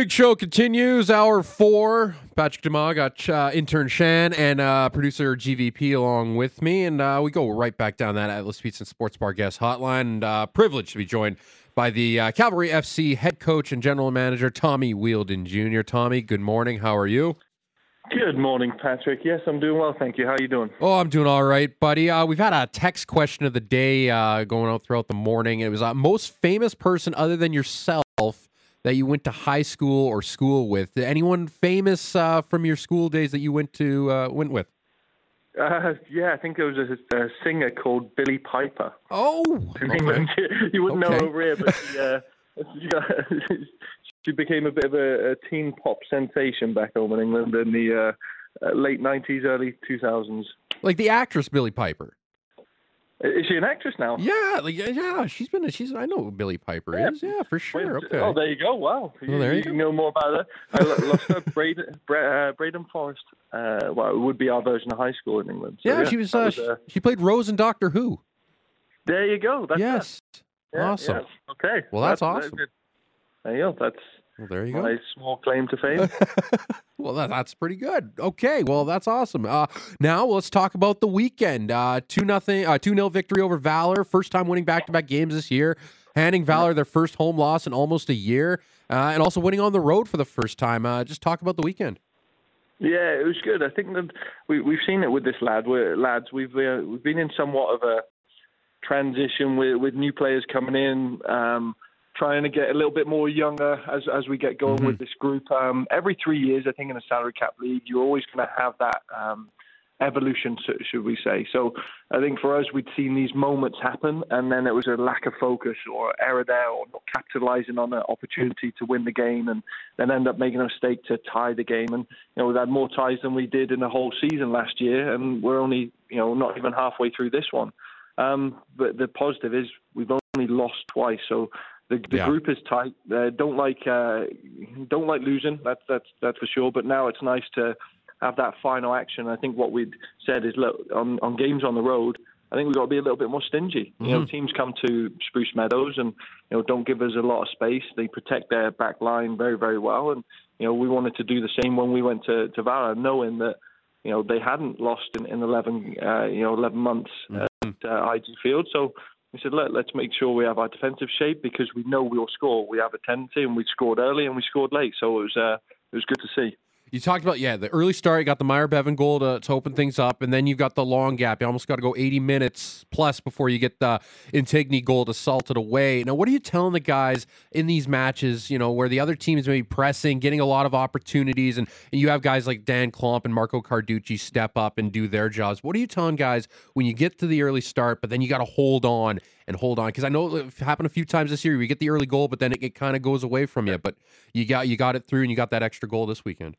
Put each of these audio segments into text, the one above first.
Big show continues. Hour four. Patrick Dumas got uh, intern Shan and uh, producer GVP along with me, and uh, we go right back down that Atlas Pizza and Sports Bar guest hotline. And uh, privileged to be joined by the uh, Cavalry FC head coach and general manager Tommy Wheeldon Jr. Tommy, good morning. How are you? Good morning, Patrick. Yes, I'm doing well, thank you. How are you doing? Oh, I'm doing all right, buddy. Uh, we've had a text question of the day uh, going out throughout the morning. It was uh, most famous person other than yourself that you went to high school or school with. Anyone famous uh, from your school days that you went to uh, went with? Uh, yeah, I think there was a, a, singer called Billie Piper. Oh, in England. you wouldn't Okay. know over here, but she, uh, she, she became a bit of a, a teen pop sensation back home in England in the uh, uh, late '90s, early 2000s. like the actress Billie Piper. Is she an actress now? Yeah, like yeah, yeah, she's been. She's. I know who Billie Piper Yeah. is. Yeah, for sure. Wait, Okay. Oh, there you go. Wow. You, there you you know more about her. I lo- lost her. Braden, Bra- uh, Bradon Forest. Uh, well, it would be our version of high school in England. So, yeah, she was. Uh, she, uh, she played Rose in Doctor Who. there you go. That's yes. Yeah, awesome. yeah. Okay. Well, that's awesome. There you go. That's Well, there you go. my small claim to fame. well, that, that's pretty good. Okay, well, that's awesome. Uh, now let's talk about the weekend. Uh, two nothing, uh, two 0 victory over Valor. First time winning back to back games this year, handing Valor their first home loss in almost a year, uh, and also winning on the road for the first time. Uh, just talk about the weekend. yeah, it was good. I think that we we've seen it with this lad. We're, lads, we've uh, we've been in somewhat of a transition with with new players coming in. Um, Trying to get a little bit more younger as as we get going with this group. Um, every three years, I think in a salary cap league, you're always going to have that um, evolution, should we say? So I think for us, we'd seen these moments happen, and then it was a lack of focus or error there, or not capitalising on an opportunity to win the game, and then end up making a mistake to tie the game. And you know, we've had more ties than we did in the whole season last year, and we're only you know not even halfway through this one. Um, but the positive is we've only lost twice, so the, the Yeah. group is tight. Uh, don't like uh, don't like losing. That's that's that's for sure. But now it's nice to have that final action. I think what we'd said is look on on games on the road. I think we've got to be a little bit more stingy. You know, teams come to Spruce Meadows and you know don't give us a lot of space. They protect their back line very very well, and you know we wanted to do the same when we went to to Valor, knowing that you know they hadn't lost in, in 11 uh, you know 11 months uh, at uh, IG Field. So we said Let, let's make sure we have our defensive shape because we know we'll score. We have a tendency, and we scored early and we scored late. So it was uh, it was good to see. You talked about yeah the early start. You got the Myer Bevan goal to, to open things up, and then you've got the long gap. You almost got to go 80 minutes plus before you get the Ntignee goal to salt it away. Now, what are you telling the guys in these matches? You know where the other teams may be pressing, getting a lot of opportunities, and, and you have guys like Daan Klomp and Marco Carducci step up and do their jobs. What are you telling guys when you get to the early start, but then you got to hold on and hold on because I know it happened a few times this year. We get the early goal, but then it, it kind of goes away from you. But you got you got it through, and you got that extra goal this weekend.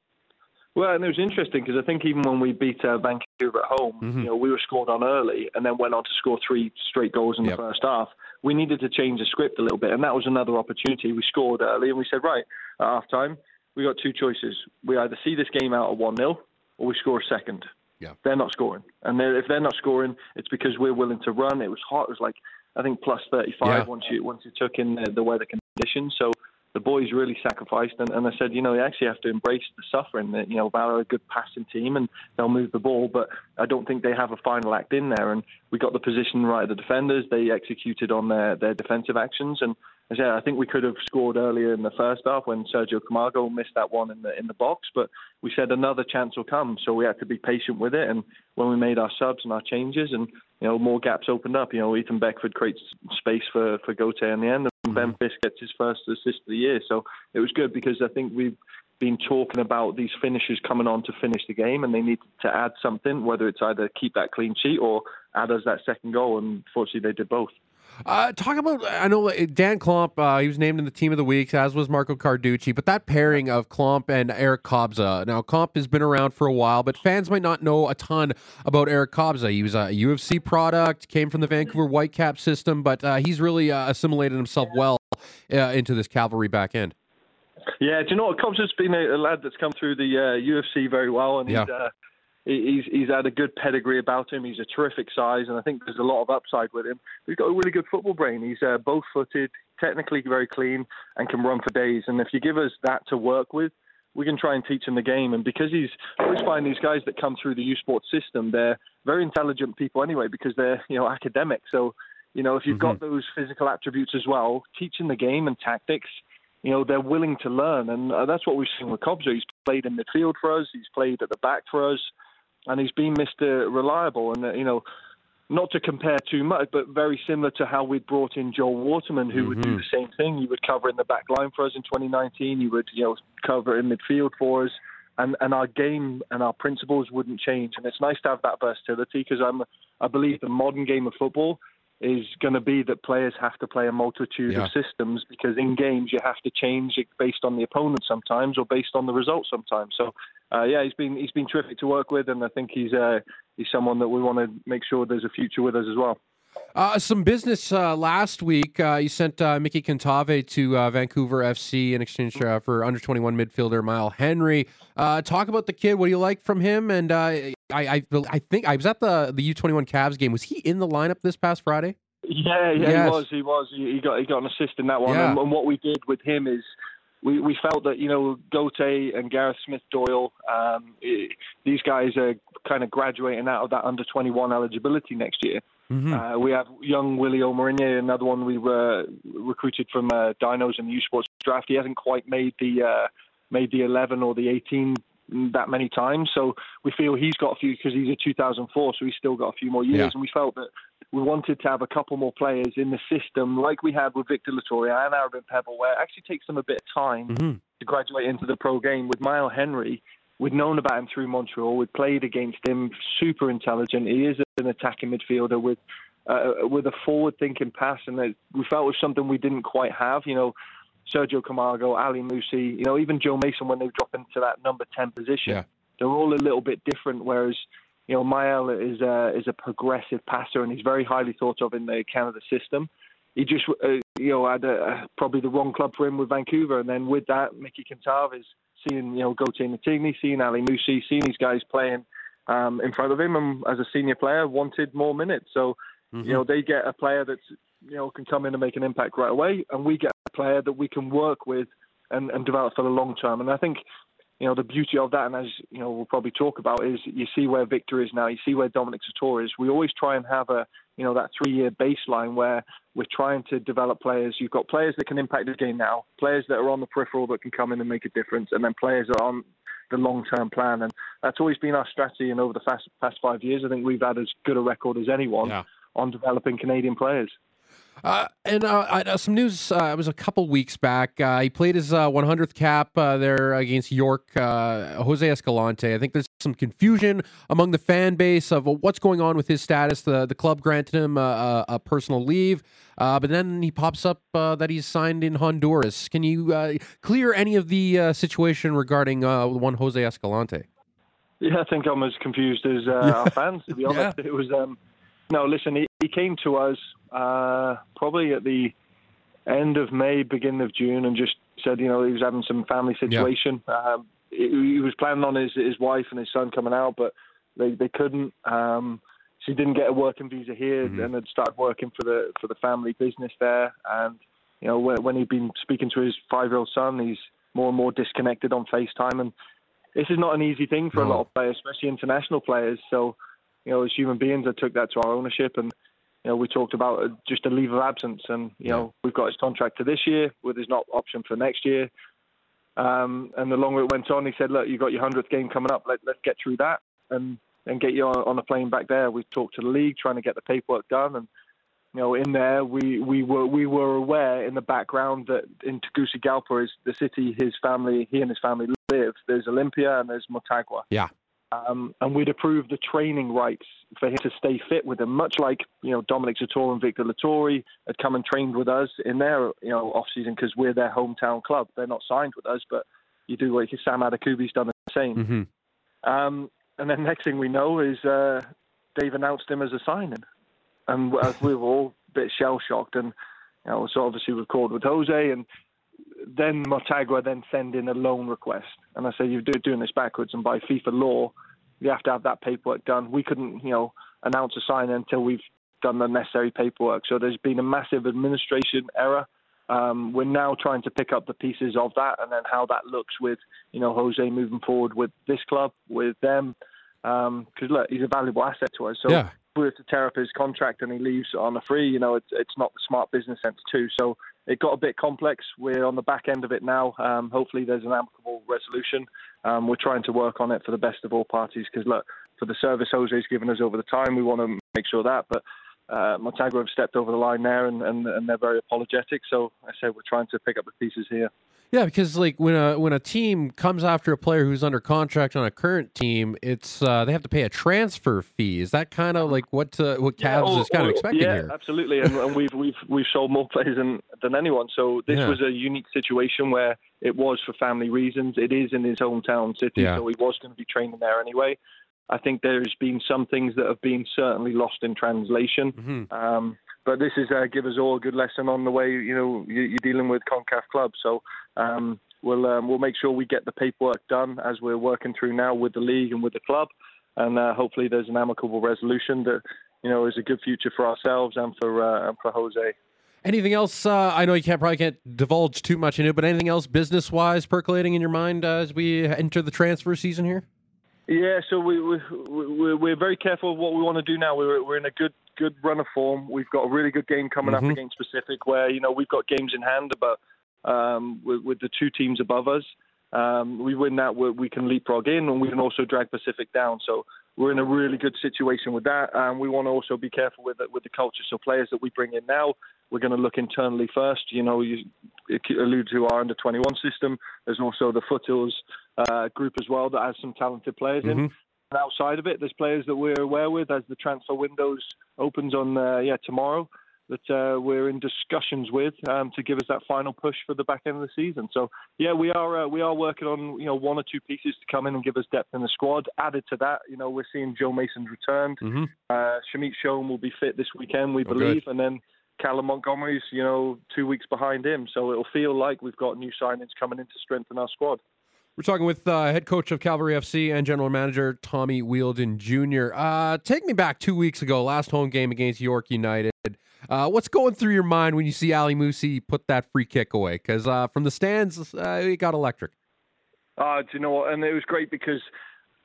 Well, and it was interesting because I think even when we beat uh, Vancouver at home, Mm-hmm. you know, we were scored on early and then went on to score three straight goals in Yep. the first half. We needed to change the script a little bit, and that was another opportunity. We scored early, and we said, right, at half time, we got two choices. We either see this game out at 1 0 or we score a second. Yeah. They're not scoring. And they're, if they're not scoring, it's because we're willing to run. It was hot. It was like, I think, plus 35 Yeah. once you once you took in the, the weather conditions. So the boys really sacrificed, and, and I said, you know, you actually have to embrace the suffering. That you know, Valor are a good passing team, and they'll move the ball, but I don't think they have a final act in there. And we got the position right of the defenders. They executed on their their defensive actions, and I said, I think we could have scored earlier in the first half when Sergio Camargo missed that one in the in the box. But we said another chance will come, so we had to be patient with it. And when we made our subs and our changes, and you know, more gaps opened up. You know, Ethan Beckford creates space for for Goteh in the end, Mm-hmm. Ben Fisk gets his first assist of the year. So it was good because I think we've been talking about these finishers coming on to finish the game, and they need to add something, whether it's either keep that clean sheet or add us that second goal. And fortunately, they did both. Uh, talk about I know uh, Daan Klomp. Uh, he was named in the team of the week, as was Marco Carducci. But that pairing of Klomp and Eryk Kobza. Now Klomp has been around for a while, but fans might not know a ton about Eryk Kobza. He was a UBC product, came from the Vancouver Whitecap system, but uh, he's really uh, assimilated himself well uh, into this cavalry back end. Yeah, do you know what? Cobbs has been a, a lad that's come through the uh, UBC very well, and Yeah. he's, uh, he's he's had a good pedigree about him. He's a terrific size, and I think there's a lot of upside with him. He's got a really good football brain. He's uh, both-footed, technically very clean, and can run for days. And if you give us that to work with, we can try and teach him the game. And because he's, I always find these guys that come through the U Sports system, they're very intelligent people anyway because they're you know academic. So you know if you've mm-hmm. got those physical attributes as well, teaching the game and tactics you know, they're willing to learn. And uh, that's what we've seen with Kobza. He's played in midfield for us, he's played at the back for us and he's been Mr. Reliable. And uh, you know, not to compare too much, but very similar to how we'd brought in Joel Waterman, who mm-hmm. would do mm-hmm. the same thing. He would cover in the back line for us in 2019. He would, you know, cover in midfield for us. And, and our game and our principles wouldn't change. And it's nice to have that versatility because I'm I believe the modern game of football is going to be that players have to play a multitude yeah. of systems because in games you have to change it based on the opponent sometimes or based on the result sometimes. So uh, yeah, he's been he's been terrific to work with, and I think he's uh, he's someone that we want to make sure there's a future with us as well. Uh, some business uh, last week. Uh, you sent uh, Mickey Cantave to uh, Vancouver FC in exchange uh, for under 21 midfielder Mael Henry. talk about the kid. What do you like from him? And I, I, I think I was at the the U21 Cavs game. Was he in the lineup this past Friday? Yeah, yeah, yes. he was. He was. He, got he got an assist in that one. Yeah. And, and what we did with him is we, we felt that you know Goteh and Gareth Smith Doyle, um, these guys are kind of graduating out of that under 21 eligibility next year. Mm-hmm. Uh, we have young Willie Omarine, another one we were recruited from uh, Dinos in the U Sports draft. He hasn't quite made the uh, made the 11 or the 18 that many times, so we feel he's got a few because he's a 2004, so he's still got a few more years. Yeah. And we felt that we wanted to have a couple more players in the system, like we had with Victor Loturi and Arabin Pebble, where it actually takes them a bit of time mm-hmm. to graduate into the pro game. With Mael Henry, we'd known about him through Montreal. We'd played against him. Super intelligent. He is an attacking midfielder with uh, with a forward-thinking pass, and we felt it was something we didn't quite have. You know, Sergio Camargo, Ali Musse, you know, even Joe Mason when they drop into that number ten position, yeah. they're all a little bit different. Whereas you know, Mael is a, is a progressive passer and he's very highly thought of in the Canada system. He just, uh, you know, had a, probably the wrong club for him with Vancouver. And then with that, Mickey Cantave is seeing, you know, Goteh Ntignee, seeing Ali Musse, seeing these guys playing um, in front of him and as a senior player wanted more minutes. So, mm-hmm. you know, they get a player that's, you know, can come in and make an impact right away. And we get a player that we can work with and, and develop for the long term. And I think you know, the beauty of that, and as you know, we'll probably talk about, is you see where Victor is now, you see where Dominic Zator is. We always try and have a, you know, that three-year baseline where we're trying to develop players. You've got players that can impact the game now, players that are on the peripheral that can come in and make a difference, and then players that are on the long-term plan. And that's always been our strategy. And over the past, past five years, I think we've had as good a record as anyone yeah. on developing Canadian players. Uh, and uh, uh, some news. Uh, it was a couple weeks back. Uh, he played his 100th uh, cap there against York. Jose Escalante. I think there's some confusion among the fan base of what's going on with his status. The the club granted him a, a personal leave, but then he pops up that he's signed in Honduras. Can you clear any of the situation regarding one Jose Escalante? Yeah, I think I'm as confused as our fans. To be honest, yeah. it was. Um, no, listen, he, he came to us uh, probably at the end of May, beginning of June, and just said, you know, he was having some family situation. Yeah. Um, he, he, was planning on his his wife and his son coming out, but they they couldn't. Um, so he didn't get a working visa here, mm-hmm. and had started working for the for the family business there. And you know, when, when he'd been speaking to his five year old son, he's more and more disconnected on FaceTime, and this is not an easy thing for no. a lot of players, especially international players. So, you know, as human beings, I took that to our ownership and you know, we talked about uh, just a leave of absence, and you yeah. know, we've got his contract to this year with his not option for next year. Um, and the longer it went on, he said, "Look, you've got your hundredth game coming up. Let, us get through that, and and get you on, on a plane back there." We talked to the league, trying to get the paperwork done, and you know, in there, we, we were we were aware in the background that in Tegucigalpa is the city his family, he and his family live. There's Olimpia and there's Motagua. Yeah. Um, and we'd approve the training rights for him to stay fit with them, much like you know Dominic Zator and Victor Loturi had come and trained with us in their you know off season because we're their hometown club. They're not signed with us, but you do like Sam Adekugbe's done the same. Mm-hmm. Um, and then next thing we know is uh, they've announced him as a signing, and we were all a bit shell shocked. And you know, so obviously we've called with Jose, and then Motagua then send in a loan request, and I say you're doing this backwards, and by FIFA law, you have to have that paperwork done. We couldn't, you know, announce a sign until we've done the necessary paperwork. So there's been a massive administration error. Um, we're now trying to pick up the pieces of that and then how that looks with, you know, Jose moving forward with this club, with them. Because um, look, he's a valuable asset to us. So yeah. if we were to tear up his contract and he leaves on a free, you know, it's, it's not the smart business sense too. So it got a bit complex. We're on the back end of it now. Um, hopefully, there's an amicable resolution. Um, we're trying to work on it for the best of all parties because, look, for the service Jose's given us over the time, we want to make sure that. But uh, have stepped over the line there, and, and, and they're very apologetic. So I said we're trying to pick up the pieces here. Yeah, because like when a when a team comes after a player who's under contract on a current team, it's uh, they have to pay a transfer fee. Is that kind of like what uh, what Cavs yeah, oh, is kind oh, of expecting yeah, here? absolutely. And, and, we've we've we've sold more players than than anyone. So this Yeah. was a unique situation where it was for family reasons. It is in his hometown city, Yeah. so he was going to be training there anyway. I think there's been some things that have been certainly lost in translation. Mhm. Um, but this is uh, give us all a good lesson on the way you know you- you're dealing with Concacaf clubs. So um, we'll um, we'll make sure we get the paperwork done as we're working through now with the league and with the club, and uh, hopefully there's an amicable resolution that you know is a good future for ourselves and for uh, and for Jose. Anything else? Uh, I know you can't probably can't divulge too much into it, but anything else business wise percolating in your mind uh, as we enter the transfer season here? Yeah, so we, we, we we're very careful of what we want to do now. We're we're in a good good run of form. We've got a really good game coming Mhm. up against Pacific, where you know we've got games in hand, but um, with, with the two teams above us, um, we win that we we can leapfrog in, and we can also drag Pacific down. So we're in a really good situation with that. Um, we want to also be careful with the, with the culture. So players that we bring in now, we're going to look internally first. You know, you allude to our under 21 system. There's also the Foothills uh, group as well that has some talented players in. Mhm. And outside of it, there's players that we're aware with as the transfer windows opens on uh, yeah tomorrow that uh, we're in discussions with um, to give us that final push for the back end of the season. So yeah, we are uh, we are working on you know one or two pieces to come in and give us depth in the squad. Added to that, you know we're seeing Joe Mason's returned. Mm-hmm. Uh, Shamit Shome will be fit this weekend, we Oh, believe, and then Callum Montgomery's you know two weeks behind him. So it'll feel like we've got new signings coming in to strengthen our squad. We're talking with uh, head coach of Cavalry FC and general manager Tommy Wheeldon Jr. Uh, take me back two weeks ago, last home game against York United. Uh, what's going through your mind when you see Ali Musse put that free kick away? Because uh, from the stands, uh, it got electric. Uh, do you know what? And it was great because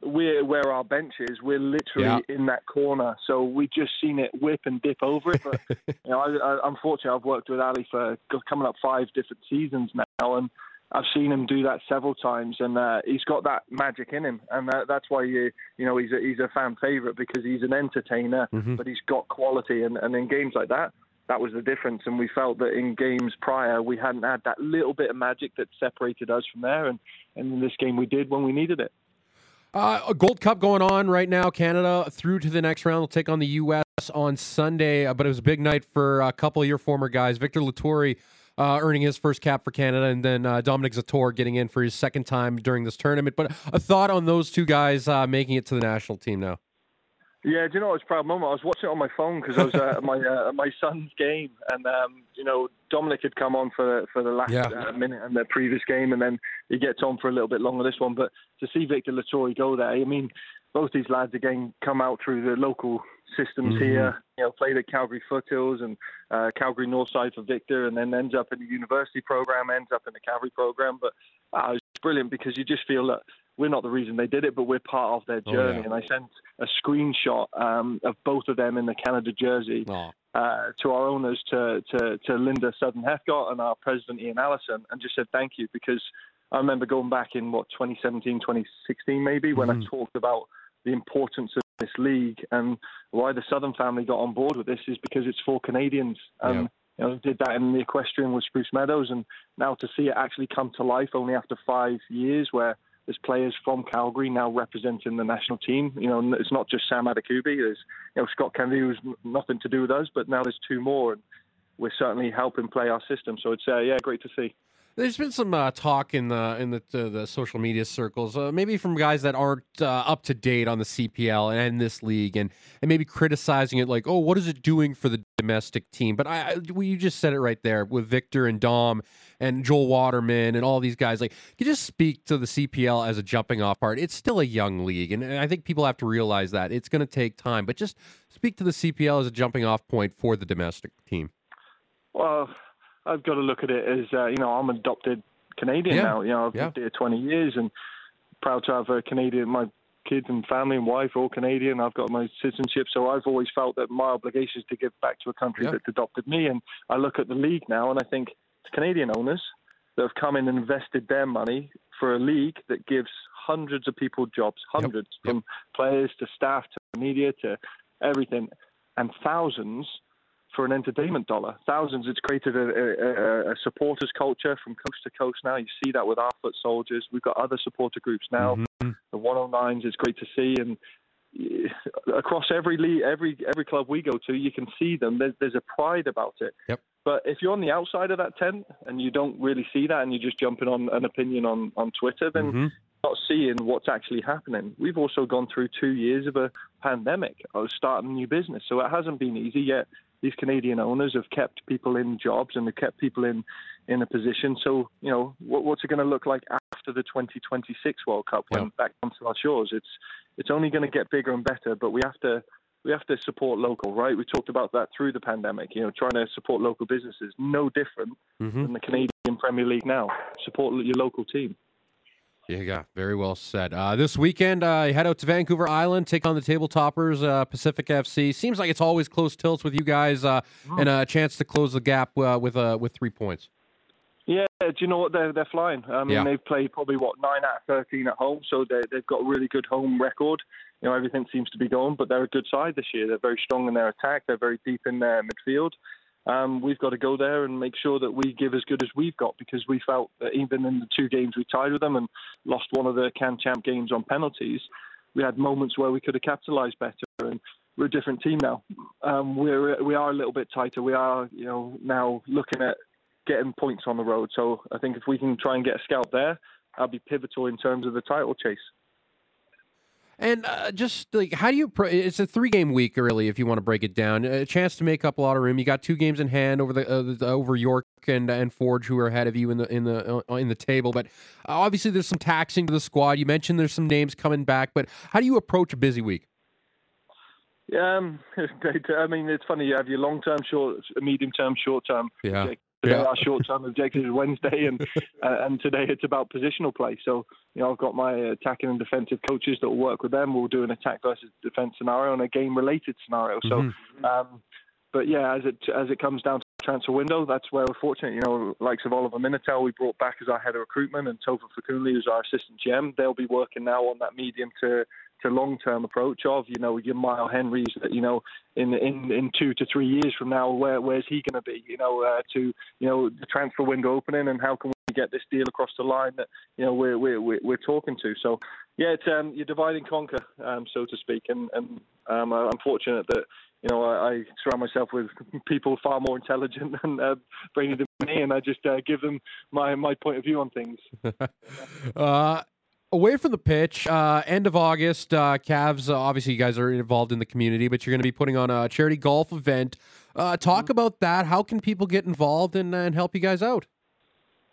we're where our bench is. We're literally in that corner, so we just seen it whip and dip over it. But you know, I, I, unfortunately, I've worked with Ali for coming up five different seasons now, and I've seen him do that several times, and uh, he's got that magic in him, and that, that's why you you know he's a, he's a fan favorite because he's an entertainer, Mhm. but he's got quality, and, and in games like that. That was the difference, and we felt that in games prior we hadn't had that little bit of magic that separated us from there, and, and in this game we did when we needed it. Uh, a Gold Cup going on right now. Canada through to the next round. will take on the U.S. on Sunday, uh, but it was a big night for a couple of your former guys. Victor Loturi uh, earning his first cap for Canada, and then uh, Dominic Zator getting in for his second time during this tournament. But a thought on those two guys uh, making it to the national team now. Yeah, do you know what was a proud moment? I was watching it on my phone because I was uh, at my uh, my son's game, and um, you know Dominic had come on for for the last Yeah. uh, minute in the previous game, and then he gets on for a little bit longer this one. But to see Victor Loturi go there, I mean, both these lads again come out through the local systems Mhm. here. You know, played at Calgary Foothills and uh, Calgary Northside for Victor, and then ends up in the university program, ends up in the Calgary program. But uh, it's brilliant because you just feel that we're not the reason they did it, but we're part of their Oh, journey. yeah. And I sent a screenshot um, of both of them in the Canada jersey Oh, uh, to our owners, to, to, to Linda Southern Heathcott and our president Ian Allison, and just said thank you because I remember going back in what 2017, 2016 maybe when Mhm. I talked about the importance of this league and why the Southern family got on board with this is because it's for Canadians. And you know, did that in the equestrian with Spruce Meadows, and now to see it actually come to life only after five years, where there's players from Calgary now representing the national team. You know, it's not just Sam Adekugbe. There's you know Scott Kennedy, who's nothing to do with us, but now there's two more, and we're certainly helping play our system. So it's uh, yeah, great to see. There's been some uh, talk in the in the uh, the social media circles, uh, maybe from guys that aren't uh, up to date on the CPL and this league, and and maybe criticizing it, like, oh, what is it doing for the domestic team? But I, I well, you just said it right there with Victor and Dom and Joel Waterman and all these guys. Like, you just speak to the CPL as a jumping off part. It's still a young league, and I think people have to realize that it's going to take time. But just speak to the CPL as a jumping off point for the domestic team. Well I've got to look at it as uh, you know I'm adopted Canadian Yeah. now. You know I've Yeah. lived here 20 years and proud to have a Canadian. My kids and family and wife are all Canadian. I've got my citizenship, so I've always felt that my obligation is to give back to a country Yeah. that's adopted me. And I look at the league now, and I think it's Canadian owners that have come in and invested their money for a league that gives hundreds of people jobs, hundreds Yep. from players to staff to media to everything, and thousands for an entertainment dollar. Thousands. It's created a, a, a, supporters culture from coast to coast now. You see that with our foot soldiers. We've got other supporter groups now. Mhm. The 109s. It's great to see and. eh, Across every league, every every club we go to, you can see them. There's, there's a pride about it. Yep. But if you're on the outside of that tent and you don't really see that, and you're just jumping on an opinion on on Twitter, then Mhm. not seeing what's actually happening. We've also gone through two years of a pandemic. I was starting a new business, so it hasn't been easy yet. These Canadian owners have kept people in jobs and they've kept people in in a position. So you know, what, what's it going to look like after the 2026 World Cup when Yeah. that comes to our shores? It's it's only going to get bigger and better, but we have to. We have to support local, right? We talked about that through the pandemic. You know, trying to support local businesses, no different Mhm. than the Canadian Premier League now. Support your local team. Yeah, yeah, very well said. Uh, this weekend, uh, you head out to Vancouver Island, take on the Tabletoppers, uh, Pacific FC. Seems like it's always close tilts with you guys, uh, and a chance to close the gap uh, with uh, with three points. Yeah, do you know what? They're they're flying. I mean, Yeah. they've played probably what nine out of thirteen at home, so they they've got a really good home record. You know, everything seems to be going, but they're a good side this year. They're very strong in their attack. They're very deep in their midfield. Um, we've got to go there and make sure that we give as good as we've got because we felt that even in the two games we tied with them and lost one of the Can Champ games on penalties, we had moments where we could have capitalised better. And we're a different team now. Um, we're we are a little bit tighter. We are, you know, now looking at getting points on the road. So I think if we can try and get a scalp there, that'll be pivotal in terms of the title chase. And uh, just like, how do you? Pro- it's a three game week, really, if you want to break it down. A chance to make up a lot of room. You got two games in hand over the, uh, the over York and and Forge, who are ahead of you in the in the uh, in the table. But uh, obviously, there's some taxing to the squad. You mentioned there's some names coming back, but how do you approach a busy week? Yeah, um, I mean, it's funny. You have your long-term, short, medium-term, short-term. Yeah. Today Yeah. our short-term objective is Wednesday, and uh, and today it's about positional play. So you know, I've got my attacking and defensive coaches that will work with them. We'll do an attack versus defense scenario and a game-related scenario. So, Mhm. um, but yeah, as it as it comes down to transfer window, that's where we're fortunate. You know, likes of Oliver Minatel, we brought back as our head of recruitment, and Tofa Fakunle, who's our assistant GM. They'll be working now on that medium to to long term approach of you know your Mael Henrys that you know in in in two to three years from now where where's he going to be you know uh, to you know the transfer window opening and how can we get this deal across the line that you know we're we're we're, we're talking to. So yeah it's um you divide and conquer um so to speak and and um I'm fortunate that you know I, I surround myself with people far more intelligent and uh, brainy than me and I just uh, give them my my point of view on things. Uh, away from the pitch, uh, end of August, uh, Cavs. Uh, obviously, you guys are involved in the community, but you're going to be putting on a charity golf event. Uh, talk about that. How can people get involved and, and help you guys out?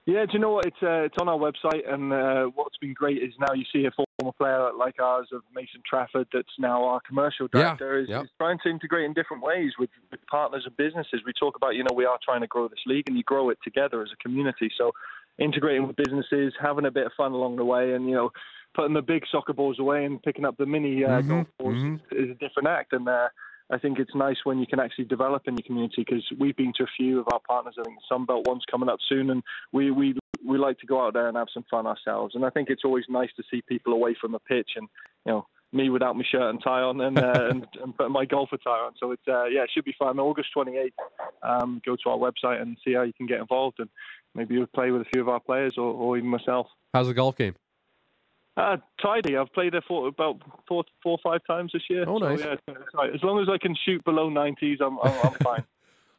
Yeah, do you know what? It's uh, it's on our website, and uh, what's been great is now you see a former player like ours of Mason Trafford, that's now our commercial Yeah, director, is, yeah. is trying to integrate in different ways with, with partners and businesses. We talk about, you know, we are trying to grow this league, and you grow it together as a community. So, integrating with businesses, having a bit of fun along the way, and you know, putting the big soccer balls away and picking up the mini uh, Mhm, golf balls mhm. is, is a different act, and. Uh, I think it's nice when you can actually develop in your community because we've been to a few of our partners. I think Sunbelt one's coming up soon, and we, we we like to go out there and have some fun ourselves. And I think it's always nice to see people away from the pitch and you know me without my shirt and tie on and uh, and, and putting my golf attire on. So it's uh, yeah, it should be fun. August 28th. Um, go to our website and see how you can get involved and maybe you'll play with a few of our players or, or even myself. How's the golf game? Uh, tidy. I've played there for about four, four or five times this year. Oh, So, nice. yeah, it's- it's as long as I can shoot below 90s, I'm, I'm, I'm fine.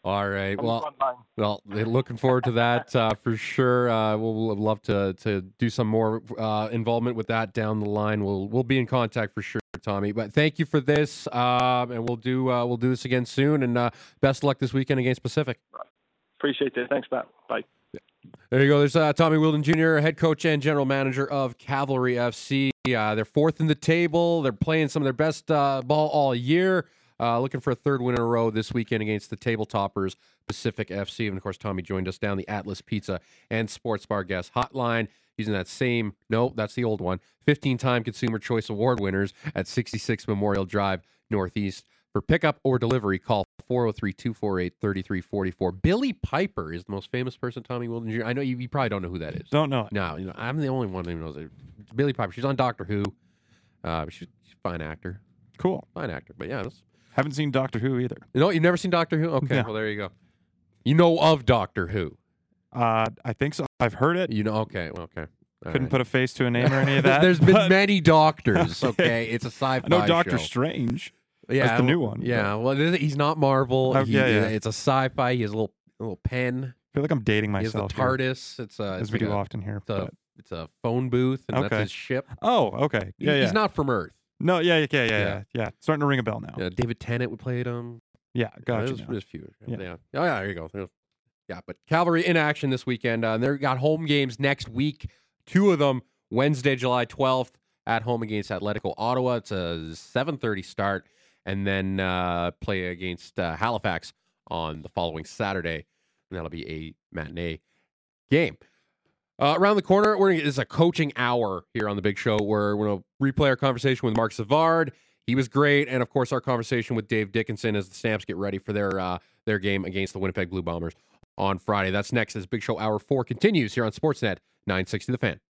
All right. Well, well, looking forward to that uh, for sure. Uh, we'll, we'll love to to do some more uh, involvement with that down the line. We'll we'll be in contact for sure, Tommy. But thank you for this, um, and we'll do uh, we'll do this again soon. And uh, best luck this weekend against Pacific. Appreciate it. Thanks, Matt. Bye. There you go. There's uh, Tommy Wheeldon Jr., head coach and general manager of Cavalry FC. Uh, they're fourth in the table. They're playing some of their best uh, ball all year. Uh, looking for a third win in a row this weekend against the table toppers, Pacific FC. And of course, Tommy joined us down the Atlas Pizza and Sports Bar Guest Hotline using that same, no, that's the old one, 15 time Consumer Choice Award winners at 66 Memorial Drive, Northeast. For pickup or delivery, call 403 248 3344. Billie Piper is the most famous person, Tommy Wheeldon Jr. I know you, you probably don't know who that is. Don't know. No, you know, I'm the only one who knows it. Billie Piper. She's on Doctor Who. Uh, she's, she's a fine actor. Cool. Fine actor. But yeah, that's, Haven't seen Doctor Who either. you know, you've never seen Doctor Who? Okay, No. well, there you go. You know of Doctor Who. Uh, I think so. I've heard it. You know, okay, well, okay. All Couldn't right. put a face to a name or any of that. There's been many doctors, okay? It's a sci fi I know Doctor show. Strange. Yeah, the new one, Yeah, well, he's not Marvel. Oh, He- yeah, yeah. It's a sci fi. He has a little, a little pen. I feel like I'm dating He has the myself. here, TARDIS. It's a, as it's we like do a, often here. it's a, but- it's a phone booth, and that's his ship. Oh, okay. He- Yeah, yeah. He's not from Earth. no, yeah, yeah, yeah, yeah, Yeah. yeah. Starting to ring a bell now. Yeah, David Tennant would play him. Yeah, gotcha. There's, now. there's a few. Yeah. Yeah. Oh yeah, there you go. There's- yeah, but Cavalry in action this weekend. Uh, they've got home games next week. Two of them Wednesday, July 12th at home against Atletico Ottawa. It's a 7:30 start, and then uh, play against uh, Halifax on the following Saturday, and that'll be a matinee game. Uh, around the corner, we're gonna, this is a coaching hour here on the Big Show. Where we're gonna replay our conversation with Mark Savard. He was great, and of course, our conversation with Dave Dickenson as the Stamps get ready for their uh, their game against the Winnipeg Blue Bombers on Friday. That's next as Big Show Hour Four continues here on Sportsnet 960 The Fan.